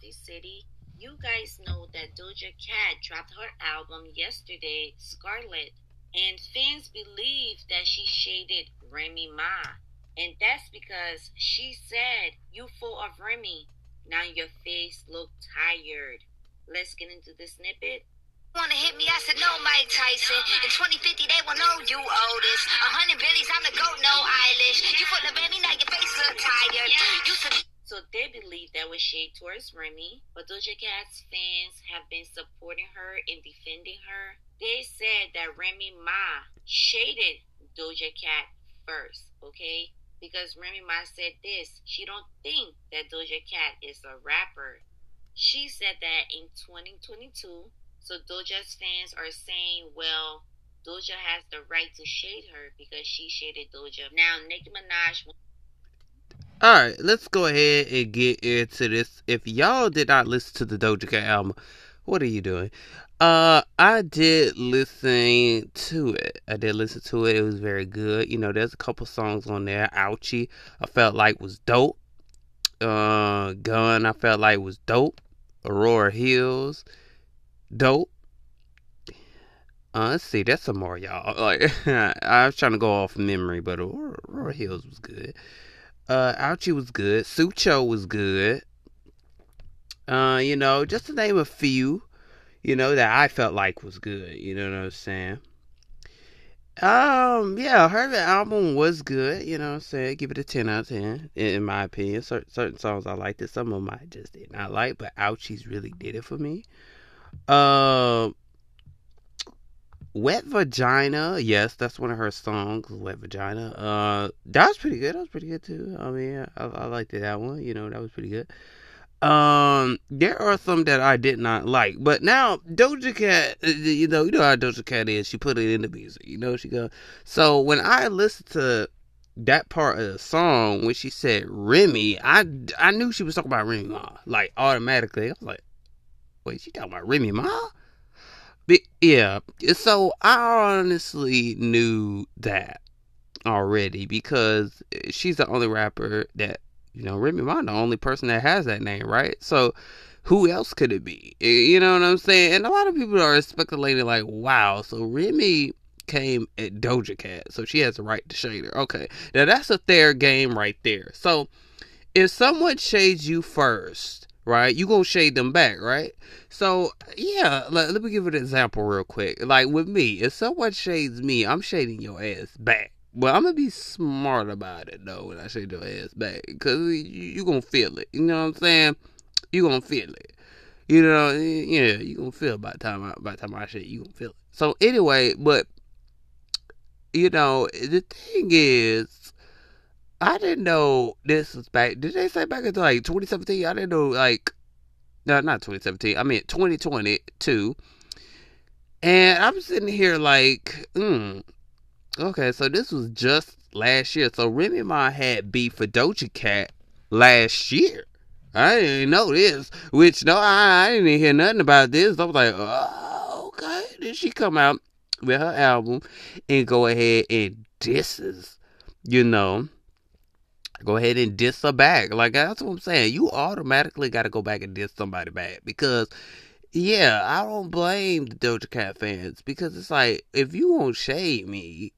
City. You guys know that Doja Cat dropped her album yesterday, Scarlet, and fans believe that she shaded Remy Ma. And that's because she said, You full of Remy. Now your face look tired. Let's get into the snippet. Wanna hit me? I said no, Mike Tyson. In 2050, they will know you oldest. A hundred billies, I'm the goat, no eyelash. You full of Remy, now your face look tired. You said. So they believe that was shade towards Remy, but Doja Cat's fans have been supporting her and defending her. They said that Remy Ma shaded Doja Cat first, okay? Because Remy Ma said this, she don't think that Doja Cat is a rapper. She said that in 2022. So Doja's fans are saying, well, Doja has the right to shade her because she shaded Doja. Now Nicki Minaj all right, let's go ahead and get into this. If y'all did not listen to the Doja Cat album, what are you doing? Uh, I did listen to it. I did listen to it. It was very good. You know, there's a couple songs on there. Ouchie, I felt like was dope. Uh, Gun, I felt like was dope. Aurora Hills, dope. Uh, let's see, that's some more, y'all. Like, I was trying to go off memory, but Aurora, Aurora Hills was good. Uh, Ouchie was good. Sucho was good. Uh, you know, just to name a few, you know, that I felt like was good. You know what I'm saying? Um, yeah, her album was good. You know what I'm saying? Give it a 10 out of 10, in my opinion. Certain, certain songs I liked it. Some of them I just did not like, but Ouchie's really did it for me. Um, uh, Wet Vagina, yes, that's one of her songs, Wet Vagina. Uh, that was pretty good. That was pretty good too. I mean, I, I liked that one. You know, that was pretty good. Um, there are some that I did not like, but now Doja Cat, uh, you know, you know how Doja Cat is. She put it in the music. You know, she go. So when I listened to that part of the song when she said Remy, I I knew she was talking about Remy Ma, like automatically. I was like, wait, she talking about Remy Ma? Yeah, so I honestly knew that already because eh, she's the only rapper that you know Remy Ma, the only person that has that name, right? So who else could it be? You know what I'm saying? And a lot of people are speculating like, wow, so Remy came at Doja Cat, so she has the right to shade her. Okay, now that's a fair game right there. So if someone shades you first right? You gonna shade them back, right? So yeah, let, me give an example real quick. Like with me, if someone shades me, I'm shading your ass back. Well, I'm gonna be smart about it though when I shade your ass back, cause you, you gonna feel it. You know what I'm saying? You gonna feel it. You know, yeah, you gonna feel by the time I, by the time I shade, you gonna feel it. So anyway, but you know, the thing is, I didn't know this was back. Did they say back into like 2017? I didn't know like no, not 2017. I mean 2022. And I'm sitting here like, hmm. Okay, so this was just last year. So Remy Ma had beef for Doja Cat last year. I didn't know this. Which no, I, I didn't hear nothing about this. I was like, oh, okay. Then she come out with her album and go ahead and disses, you know go ahead and diss her back. Like that's what I'm saying. You automatically got to go back and diss somebody back because, yeah, I don't blame the Doja Cat fans because it's like if you won't shade me,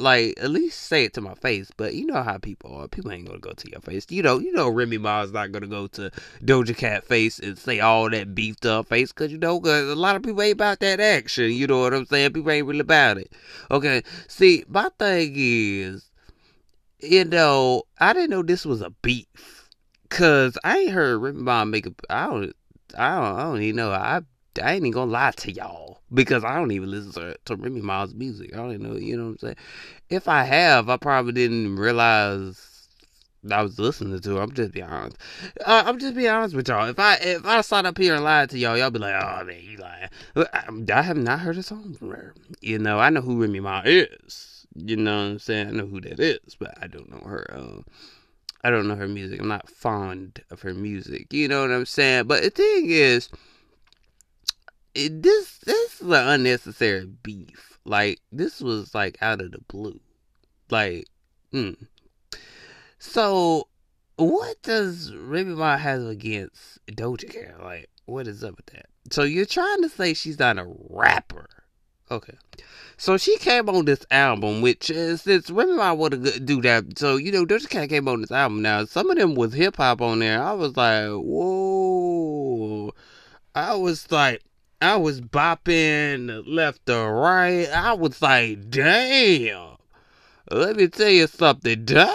like at least say it to my face. But you know how people are. People ain't gonna go to your face. You know, you know Remy Ma's not gonna go to Doja Cat face and say all that beefed up face because you know cause a lot of people ain't about that action. You know what I'm saying? People ain't really about it. Okay, see, my thing is you know, I didn't know this was a beef. Cause I ain't heard Remy Ma make a. I don't. I don't. I don't even know. I. I ain't even gonna lie to y'all because I don't even listen to, to Remy Ma's music. I don't even know. You know what I'm saying? If I have, I probably didn't realize I was listening to. Her. I'm just be honest. Uh, I'm just be honest with y'all. If I if I sat up here and lied to y'all, y'all be like, "Oh man, you lying." I, I have not heard a song from her. You know, I know who Remy Ma is. You know what I'm saying? I know who that is, but I don't know her. Uh, I don't know her music. I'm not fond of her music. You know what I'm saying? But the thing is, it, this this is an unnecessary beef. Like this was like out of the blue. Like, mm. so what does Remy Ma have against Doja Cat? Like, what is up with that? So you're trying to say she's not a rapper? Okay. So she came on this album, which is since I want to do that. So you know, Doja Cat came on this album. Now some of them was hip hop on there. I was like, whoa. I was like, I was bopping left or right. I was like, damn. Let me tell you something. Damn.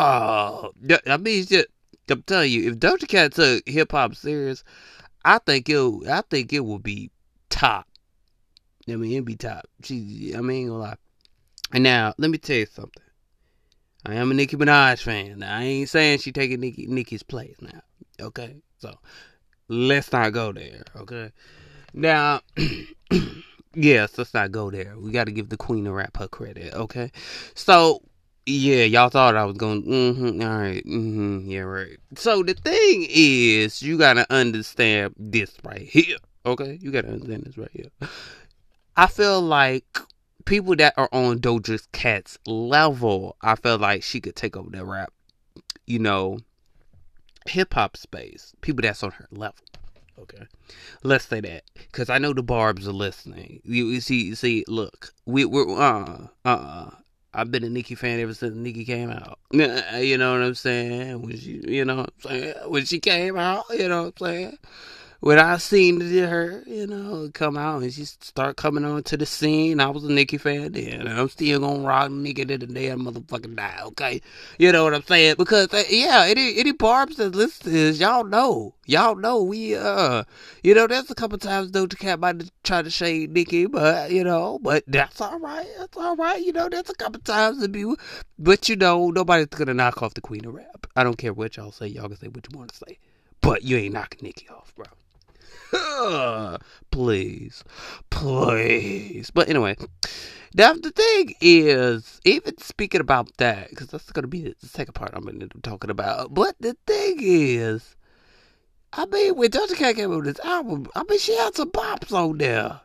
I mean, just, I'm telling you, if Doja Cat took hip hop serious, I think it. I think it would be top. I mean, it'd be top. She. I mean, gonna lie. And now, let me tell you something. I am a Nicki Minaj fan. Now, I ain't saying she taking Nicki Nicki's place now. Okay, so let's not go there. Okay. Now, yes, let's not go there. We got to give the queen of rap her credit, okay? So, yeah, y'all thought I was going, mm-hmm, all right, mm-hmm, yeah, right. So, the thing is, you got to understand this right here, okay? You got to understand this right here. I feel like people that are on Doja Cat's level, I feel like she could take over that rap, you know, hip hop space. People that's on her level. Okay, let's say that because I know the Barbs are listening. You, you see, you see, look, we we're uh uh. uh I've been a Nicki fan ever since Nicki came out. You know what I'm saying? When she, you know what I'm saying? When she came out, you know what I'm saying? When I seen her, you know, come out and she start coming on to the scene, I was a Nicki fan then. And I'm still gonna rock Nicki to the day I motherfucking die, okay? You know what I'm saying? Because, uh, yeah, any, any barbs that listen to this, y'all know. Y'all know we, uh, you know, there's a couple times Doja Cat might try to shade Nicki, but, you know, but that's alright. That's alright. You know, there's a couple times to be, but, you know, nobody's gonna knock off the queen of rap. I don't care what y'all say. Y'all can say what you want to say. But you ain't knocking Nicki off, bro. please, please. But anyway, now the thing is, even speaking about that, because that's going to be the second part I'm going to be talking about. But the thing is, I mean, when Doja Cat came up with this album, I mean, she had some bops on there.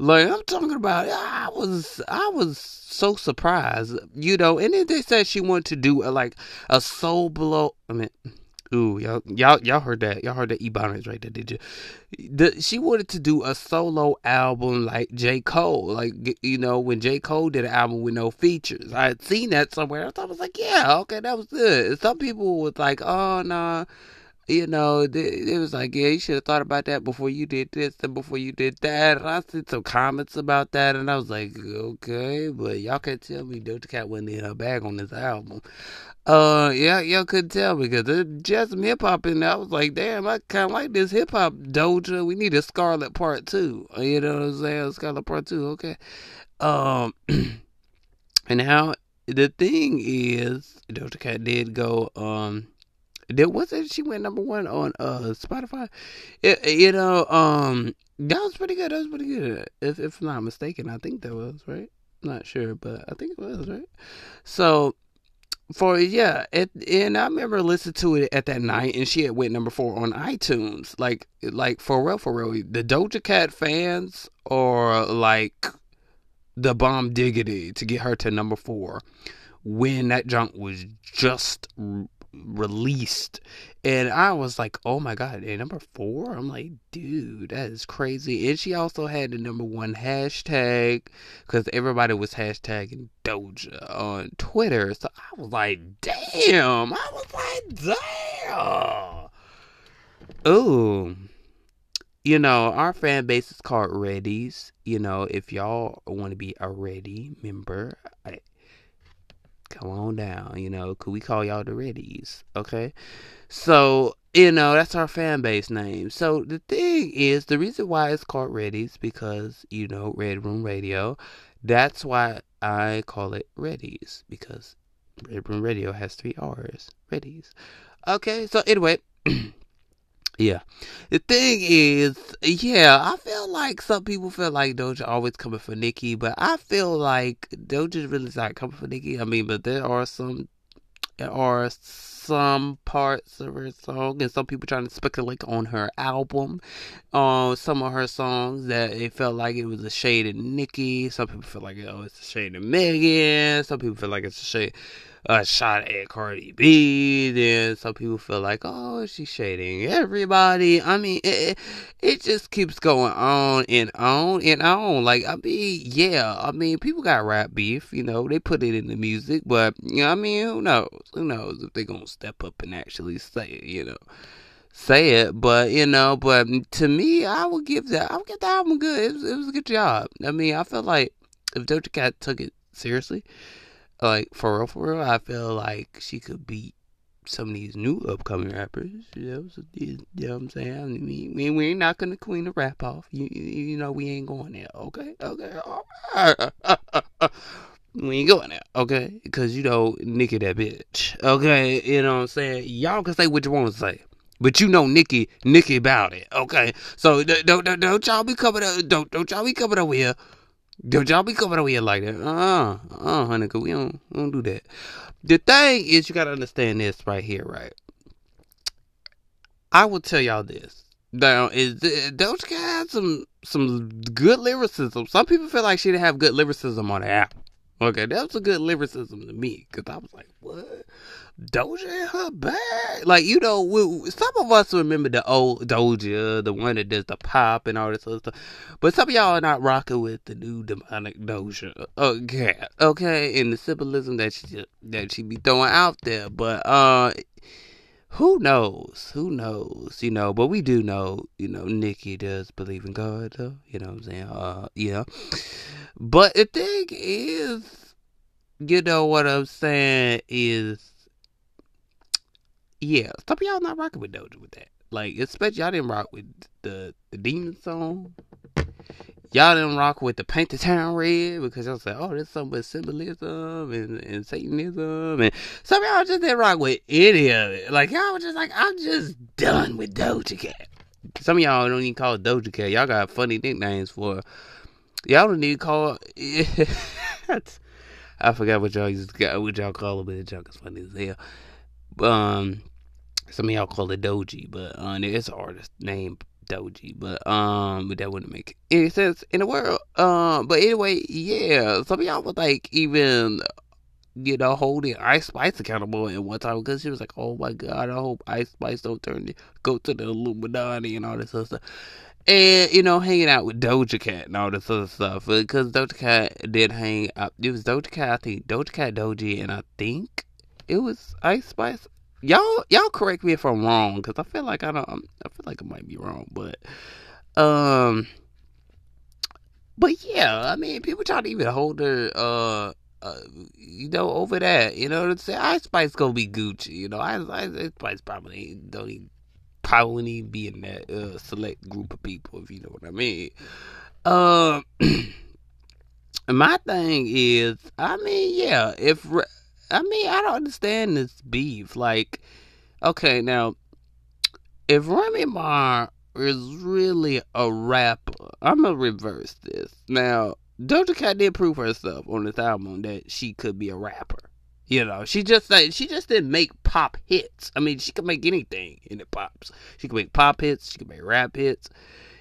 Like I'm talking about, I was I was so surprised, you know. And then they said she wanted to do a, like a soul blow. I mean, Ooh, y'all, y'all, y'all heard that? Y'all heard that Ebonics right there? Did you? The, she wanted to do a solo album like J Cole, like you know when J Cole did an album with no features. I had seen that somewhere. I thought I was like, yeah, okay, that was good. Some people was like, oh no. Nah you know, it was like, yeah, you should have thought about that before you did this and before you did that. And I see some comments about that, and I was like, okay, but y'all can't tell me Doja Cat wasn't in her bag on this album. Uh, yeah, y'all couldn't tell because there's just some hip hop in there. I was like, damn, I kind of like this hip hop Doja. We need a Scarlet Part Two. You know what I'm saying? Scarlet Part Two, okay. Um, and how the thing is, Doja Cat did go um there was it she went number one on uh Spotify. It, you know, um that was pretty good. That was pretty good. If if I'm not mistaken, I think that was right. Not sure, but I think it was right. So for yeah, it, and I remember listening to it at that night, and she had went number four on iTunes. Like like for real, for real. The Doja Cat fans or like the bomb diggity to get her to number four when that junk was just released. And i was like oh my god and number four? I'm like dude that is crazy. And she also had the number one hashtag because everybody was hashtagging doja on twitter. So i was like damn i was like damn. Oh you know, our fan base is called Reddies. You know, if y'all want to be a Ready member, I, come on down, you know, could we call y'all the Reddies? Okay. So, you know, that's our fan base name. So the thing is, the reason why it's called Reddies because, you know, Red Room Radio. That's why I call it Reddies because Red Room Radio has three R's. Reddies. Okay, so anyway, Yeah. The thing is, yeah, I feel like some people feel like Doja always coming for Nicki, but I feel like Doja's really not coming for Nicki. I mean, but there are some there are some parts of her song and some people trying to speculate on her album. Uh, some of her songs that it felt like it was a shade of Nicki. Some people feel like oh it's a shade of Megan. Some people feel like it's a shade a shot at Cardi B. Then some people feel like, oh, she's shading everybody. I mean, it, it just keeps going on and on and on. Like, I mean, yeah, I mean, people got rap beef, you know, they put it in the music, but, you know, I mean, who knows? Who knows if they're going to step up and actually say it, you know? Say it, but you know, but to me, I would give that. I would give the album good. It was, it was a good job. I mean, I feel like if Doja Cat took it seriously, like for real, for real, I feel like she could beat some of these new upcoming rappers. You know, so, you know what I'm saying? I mean, we, we ain't knocking the queen of rap off. You, you, you know, we ain't going there. Okay, okay, we ain't going there, okay? Because you know, Nicki that bitch. Okay, you know what I'm saying? Y'all can say what you want to say. But you know Nicki, Nicki about it, okay? So don't don't, don't y'all be coming up, don't don't y'all be coming over here y'all be coming over here like that. Uh, uh, honey, cause we don't, we don't do that. The thing is, you gotta understand this right here, right? I will tell y'all this. Now, is Doja Cat have some some good lyricism. Some people feel like she didn't have good lyricism on the album. Okay, that was a good lyricism to me because I was like, what? Doja in her bag? Like, you know, we, some of us remember the old Doja, the one that does the pop and all this other stuff. But some of y'all are not rocking with the new demonic Doja. Okay, okay, and the symbolism that she that she be throwing out there. But uh, who knows? Who knows? You know, but we do know, you know, Nicki does believe in God, though. You know what I'm saying? Uh, yeah. But the thing is, you know what I'm saying is yeah, some of y'all not rocking with Doja with that. Like, especially y'all didn't rock with the the demon song. Y'all didn't rock with the paint the town red because y'all said, oh, there's something with symbolism and, and Satanism. And some of y'all just didn't rock with any of it. Like, y'all was just like, I'm just done with Doja Cat. Some of y'all don't even call it Doja Cat. Y'all got funny nicknames for Y'all don't need to call I forgot what y'all used to, what y'all call it, but it's funny as hell. Um, some of y'all call it Doji, but uh, it's an artist named Doechii, but um, but that wouldn't make any sense in the world. Um, but anyway, yeah, some of y'all was like even you know holding Ice Spice accountable at one time because she was like, "Oh my God, I hope Ice Spice don't turn to go to the Illuminati and all this other stuff." And you know, hanging out with Doja Cat and all this other stuff because Doja Cat did hang up. It was Doja Cat, I think Doja Cat, Doechii, and I think it was Ice Spice y'all y'all correct me if I'm wrong because I feel like I don't I feel like I might be wrong, but um, but yeah, I mean people try to even hold her uh. Uh, you know, over that, you know, to say Ice Spice gonna be Gucci, you know, Ice, Ice Spice probably don't even probably even be in that uh, select group of people, if you know what I mean. Um, my thing is, I mean, yeah, if I mean, I don't understand this beef. Like, okay, now, if Remy Ma is really a rapper, I'm gonna reverse this. Now, Doja Cat did prove herself on this album that she could be a rapper. You know, she just like she just didn't make pop hits. I mean, she could make anything and it pops. She could make pop hits. She could make rap hits.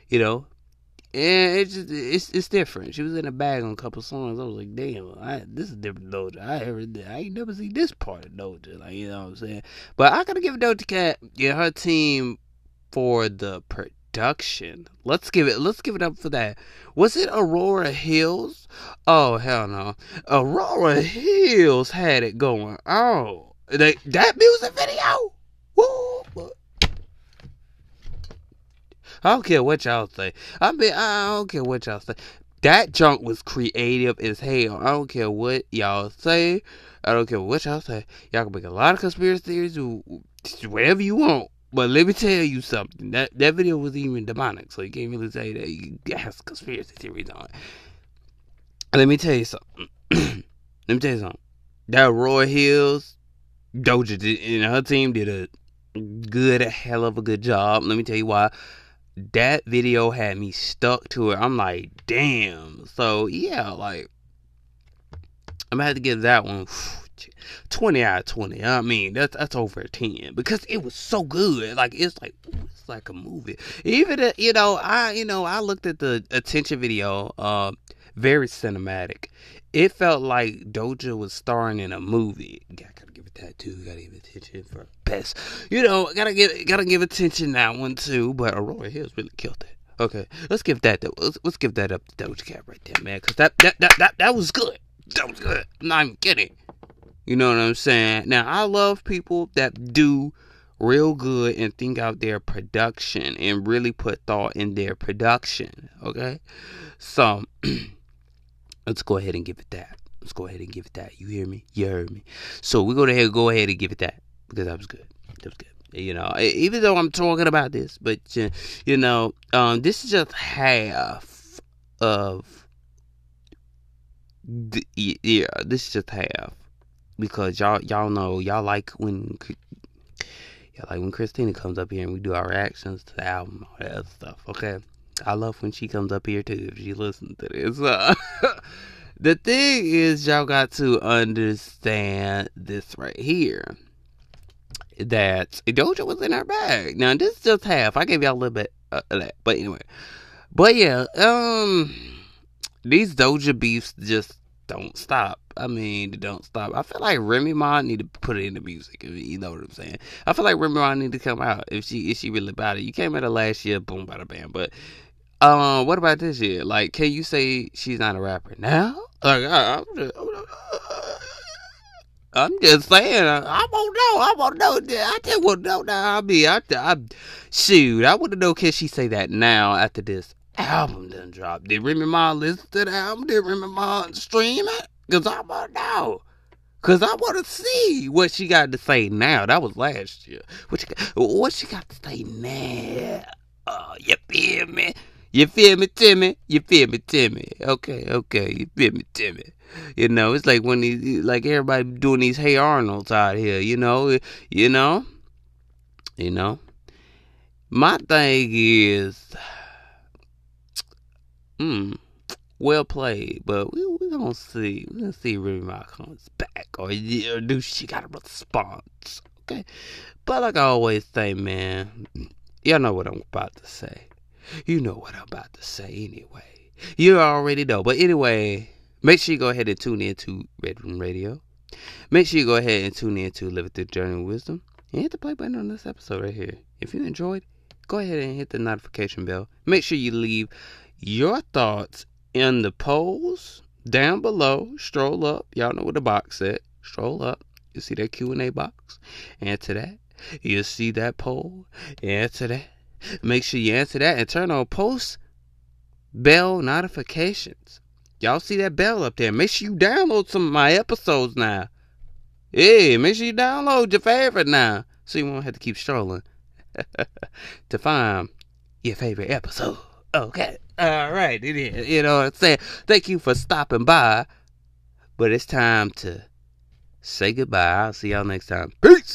You know, and it's just, it's it's different. She was in a bag on a couple songs. I was like, damn, I, this is different Doja. I ever I ain't never seen this part of Doja. Like you know what I'm saying. But I gotta give Doja Cat yeah her team for the production. Let's give it let's give it up for that. Was it Aurora Hills? Oh hell no. Aurora Hills had it going. Oh, they, that music video. Woo! I don't care what y'all say. I mean, I don't care what y'all say. That junk was creative as hell. I don't care what y'all say. I don't care what y'all say. Y'all can make a lot of conspiracy theories, or whatever you want. But let me tell you something. That that video was even demonic, so you can't really say that you has conspiracy theories on it. Let me tell you something. let me tell you something. That Roy Hills, Doja did, and her team did a good, a hell of a good job. Let me tell you why that video had me stuck to it. I'm like, damn. So yeah, like I'm gonna have to give that one 20 out of 20. I mean, that's that's over 10 because it was so good. Like it's like it's like a movie. Even you know, I you know, I looked at the attention video uh very cinematic. It felt like Doja was starring in a movie. Gotta give it that too. Gotta give attention for best. You know, gotta give gotta give attention that one too. But Aurora Hills really killed it. Okay, let's give that let's, let's give that up to Doja Cat right there, man. Cause that that that that, that was good. That was good. I'm not even kidding. You know what I'm saying? Now I love people that do real good and think out their production and really put thought in their production. Okay, so let's go ahead and give it that. Let's go ahead and give it that. You hear me? You heard me. So we're gonna go ahead and give it that because that was good. That was good. You know, even though I'm talking about this, but you know, um, this is just half of the, yeah. This is just half because y'all y'all know y'all like when yeah, like when Christina comes up here and we do our reactions to the album, all that stuff. Okay, I love when she comes up here too if she listens to this. Uh, the thing is, y'all got to understand this right here. That Doja was in her bag. Now this is just half. I gave y'all a little bit of that, but anyway. But yeah, um, these Doja beefs just don't stop. I mean, they don't stop. I feel like Remy Ma need to put it in the music. You know what I'm saying? I feel like Remy Ma need to come out if she if she really about it. You came out of last year, boom, bada bam. But um, what about this year? Like, can you say she's not a rapper now? Like, I, am just, I'm just saying. I, I won't know. I won't know. I just won't know now. I mean, I, I, shoot, I want to know can she say that now after this album done dropped? Did Remy Ma listen to the album? Did Remy Ma stream it? Cause I want to know. Cause I want to see what she got to say now. That was last year. What she got, what she got to say now? Oh, you feel me? You feel me, Timmy? You feel me, Timmy? Okay, okay. You feel me, Timmy? You know, it's like when these, like everybody doing these Hey Arnold's out here. You know, you know, you know. My thing is, hmm well played, but we we gonna see. We gonna see Remy Ma comes back, or, or do she got a response? Okay, but like I always say, man, y'all know what I'm about to say. You know what I'm about to say anyway. You already know. But anyway, make sure you go ahead and tune in to Red Room Radio. Make sure you go ahead and tune in to Live the Journey of Wisdom. And hit the play button on this episode right here. If you enjoyed, go ahead and hit the notification bell. Make sure you leave your thoughts in the polls down below. Stroll up. Y'all know where the box said. Stroll up. You see that Q&A box? Answer that. You see that poll? Answer that. Make sure you answer that and turn on post bell notifications. Y'all see that bell up there? Make sure you download some of my episodes now. Yeah, make sure you download your favorite now. So you won't have to keep strolling to find your favorite episode. Okay. All right. It is. You know what I'm saying? Thank you for stopping by. But it's time to say goodbye. I'll see y'all next time. Peace.